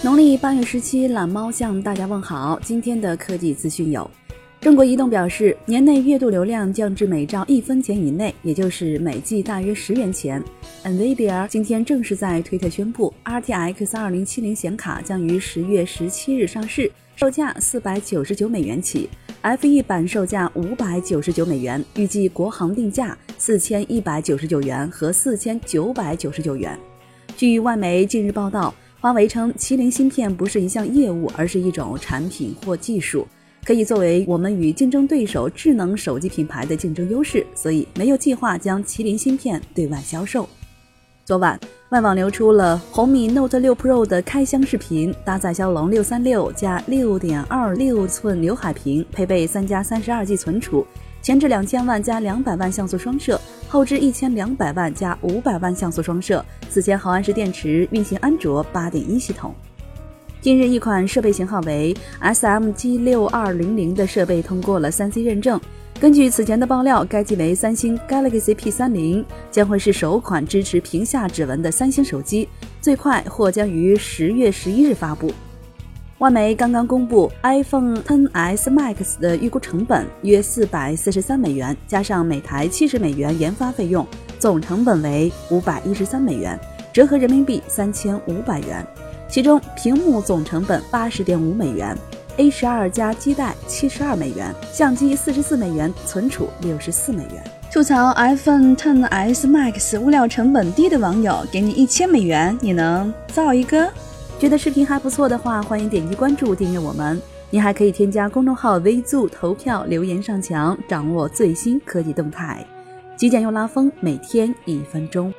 农历八月十七，懒猫向大家问好。今天的科技资讯有：中国移动表示，年内月度流量降至每兆一分钱以内，也就是每 G 大约十元钱。NVIDIA 今天正式在推特宣布，RTX 2070显卡将于十月十七日上市，售价四百九十九美元起，FE 版售价五百九十九美元，预计国行定价四千一百九十九元和四千九百九十九元。据外媒近日报道，华为称麒麟芯片不是一项业务，而是一种产品或技术，可以作为我们与竞争对手智能手机品牌的竞争优势，所以没有计划将麒麟芯片对外销售。昨晚，外网流出了红米 Note 6 Pro 的开箱视频，搭载骁龙六三六加六点二六寸刘海屏，配备三加三十二 G 存储。前置两千万加两百万像素双摄，后置一千两百万加五百万像素双摄，四千毫安时电池，运行安卓八点一系统。近日，一款设备型号为 SMG 六二零零的设备通过了三 C 认证。根据此前的爆料，该机为三星 Galaxy P 三零，将会是首款支持屏下指纹的三星手机，最快或将于十月十一日发布。外媒刚刚公布 iPhone XS Max 的预估成本约四百四十三美元，加上每台七十美元研发费用，总成本为五百一十三美元，折合人民币三千五百元。其中，屏幕总成本八十点五美元，A 十二加基带七十二美元，相机四十四美元，存储六十四美元。吐槽 iPhone XS Max 物料成本低的网友，给你一千美元，你能造一个？觉得视频还不错的话，欢迎点击关注订阅我们。您还可以添加公众号 VZOO 投票留言上墙，掌握最新科技动态。极简又拉风，每天一分钟。